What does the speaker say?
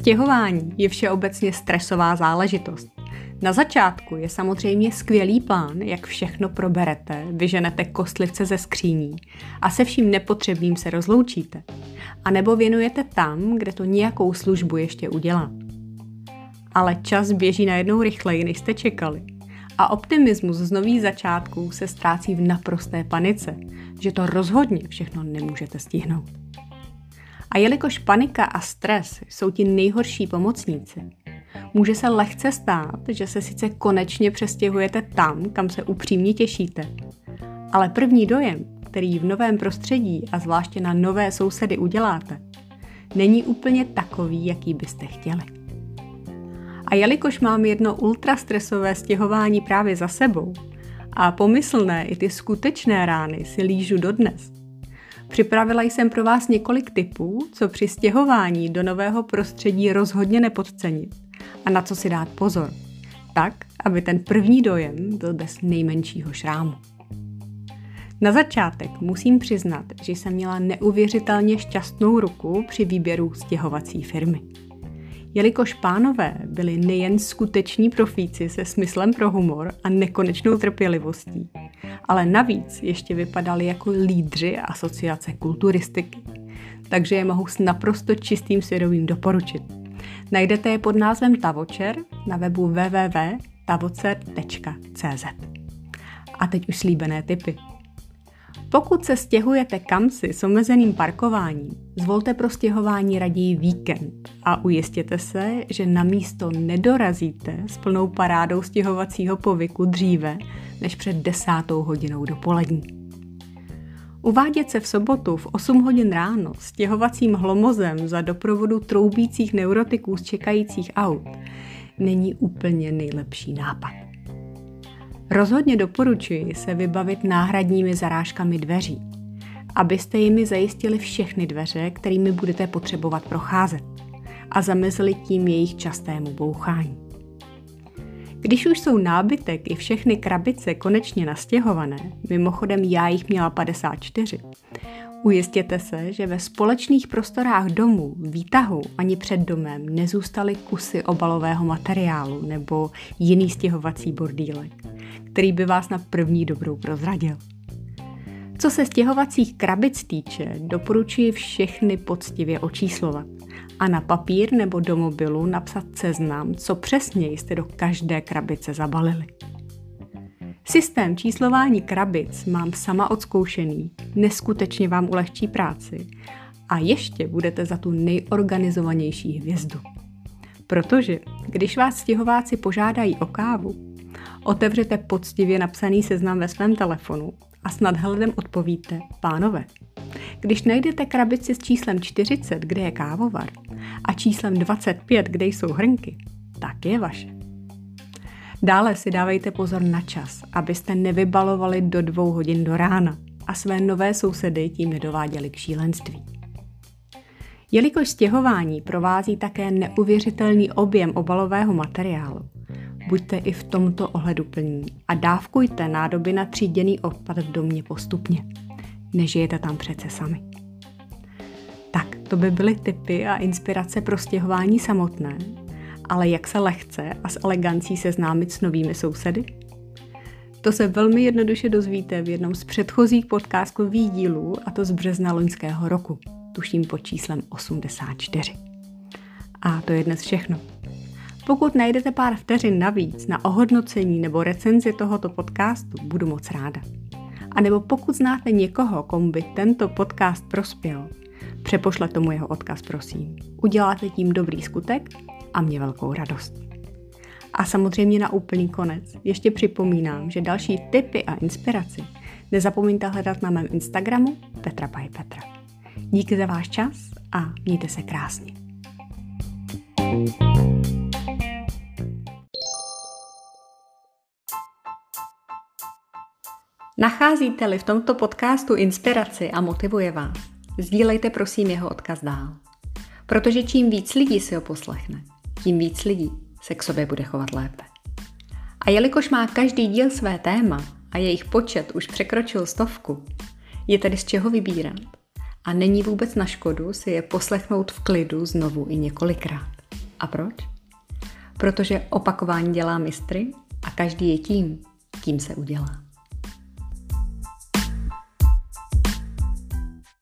Stěhování je všeobecně stresová záležitost. Na začátku je samozřejmě skvělý plán, jak všechno proberete, vyženete kostlivce ze skříní a se vším nepotřebným se rozloučíte. A nebo věnujete tam, kde to nějakou službu ještě udělá. Ale čas běží najednou rychleji, než jste čekali. A optimismus z nových začátků se ztrácí v naprosté panice, že to rozhodně všechno nemůžete stihnout. A jelikož panika a stres jsou ti nejhorší pomocníci, může se lehce stát, že se sice konečně přestěhujete tam, kam se upřímně těšíte, ale první dojem, který v novém prostředí a zvláště na nové sousedy uděláte, není úplně takový, jaký byste chtěli. A jelikož mám jedno ultrastresové stěhování právě za sebou a pomyslné i ty skutečné rány si lížu dodnes, Připravila jsem pro vás několik tipů, co při stěhování do nového prostředí rozhodně nepodcenit a na co si dát pozor, tak, aby ten první dojem byl bez nejmenšího šrámu. Na začátek musím přiznat, že jsem měla neuvěřitelně šťastnou ruku při výběru stěhovací firmy. Jelikož pánové byli nejen skuteční profíci se smyslem pro humor a nekonečnou trpělivostí, ale navíc ještě vypadali jako lídři asociace kulturistiky. Takže je mohu s naprosto čistým svědomím doporučit. Najdete je pod názvem Tavočer na webu www.tavocer.cz. A teď už slíbené typy. Pokud se stěhujete kamsi s omezeným parkováním, zvolte pro stěhování raději víkend a ujistěte se, že na místo nedorazíte s plnou parádou stěhovacího povyku dříve než před desátou hodinou dopolední. Uvádět se v sobotu v 8 hodin ráno stěhovacím hlomozem za doprovodu troubících neurotiků z čekajících aut není úplně nejlepší nápad. Rozhodně doporučuji se vybavit náhradními zarážkami dveří, abyste jimi zajistili všechny dveře, kterými budete potřebovat procházet a zamezili tím jejich častému bouchání. Když už jsou nábytek i všechny krabice konečně nastěhované, mimochodem já jich měla 54, ujistěte se, že ve společných prostorách domu, výtahu ani před domem nezůstaly kusy obalového materiálu nebo jiný stěhovací bordílek který by vás na první dobrou prozradil. Co se stěhovacích krabic týče, doporučuji všechny poctivě očíslovat a na papír nebo do mobilu napsat seznam, co přesně jste do každé krabice zabalili. Systém číslování krabic mám sama odzkoušený, neskutečně vám ulehčí práci a ještě budete za tu nejorganizovanější hvězdu. Protože když vás stěhováci požádají o kávu, Otevřete poctivě napsaný seznam ve svém telefonu a s nadhledem odpovíte, pánové, když najdete krabici s číslem 40, kde je kávovar, a číslem 25, kde jsou hrnky, tak je vaše. Dále si dávejte pozor na čas, abyste nevybalovali do dvou hodin do rána a své nové sousedy tím nedováděli k šílenství. Jelikož stěhování provází také neuvěřitelný objem obalového materiálu, buďte i v tomto ohledu plní a dávkujte nádoby na tříděný odpad v domě postupně. Nežijete tam přece sami. Tak, to by byly tipy a inspirace pro stěhování samotné, ale jak se lehce a s elegancí seznámit s novými sousedy? To se velmi jednoduše dozvíte v jednom z předchozích podcastových dílů, a to z března loňského roku, tuším pod číslem 84. A to je dnes všechno. Pokud najdete pár vteřin navíc na ohodnocení nebo recenzi tohoto podcastu, budu moc ráda. A nebo pokud znáte někoho, komu by tento podcast prospěl, přepošle tomu jeho odkaz, prosím. Uděláte tím dobrý skutek a mě velkou radost. A samozřejmě na úplný konec ještě připomínám, že další tipy a inspiraci nezapomeňte hledat na mém Instagramu Petra Petra. Díky za váš čas a mějte se krásně. Nacházíte-li v tomto podcastu inspiraci a motivuje vás, sdílejte prosím jeho odkaz dál. Protože čím víc lidí si ho poslechne, tím víc lidí se k sobě bude chovat lépe. A jelikož má každý díl své téma a jejich počet už překročil stovku, je tedy z čeho vybírat. A není vůbec na škodu si je poslechnout v klidu znovu i několikrát. A proč? Protože opakování dělá mistry a každý je tím, kým se udělá.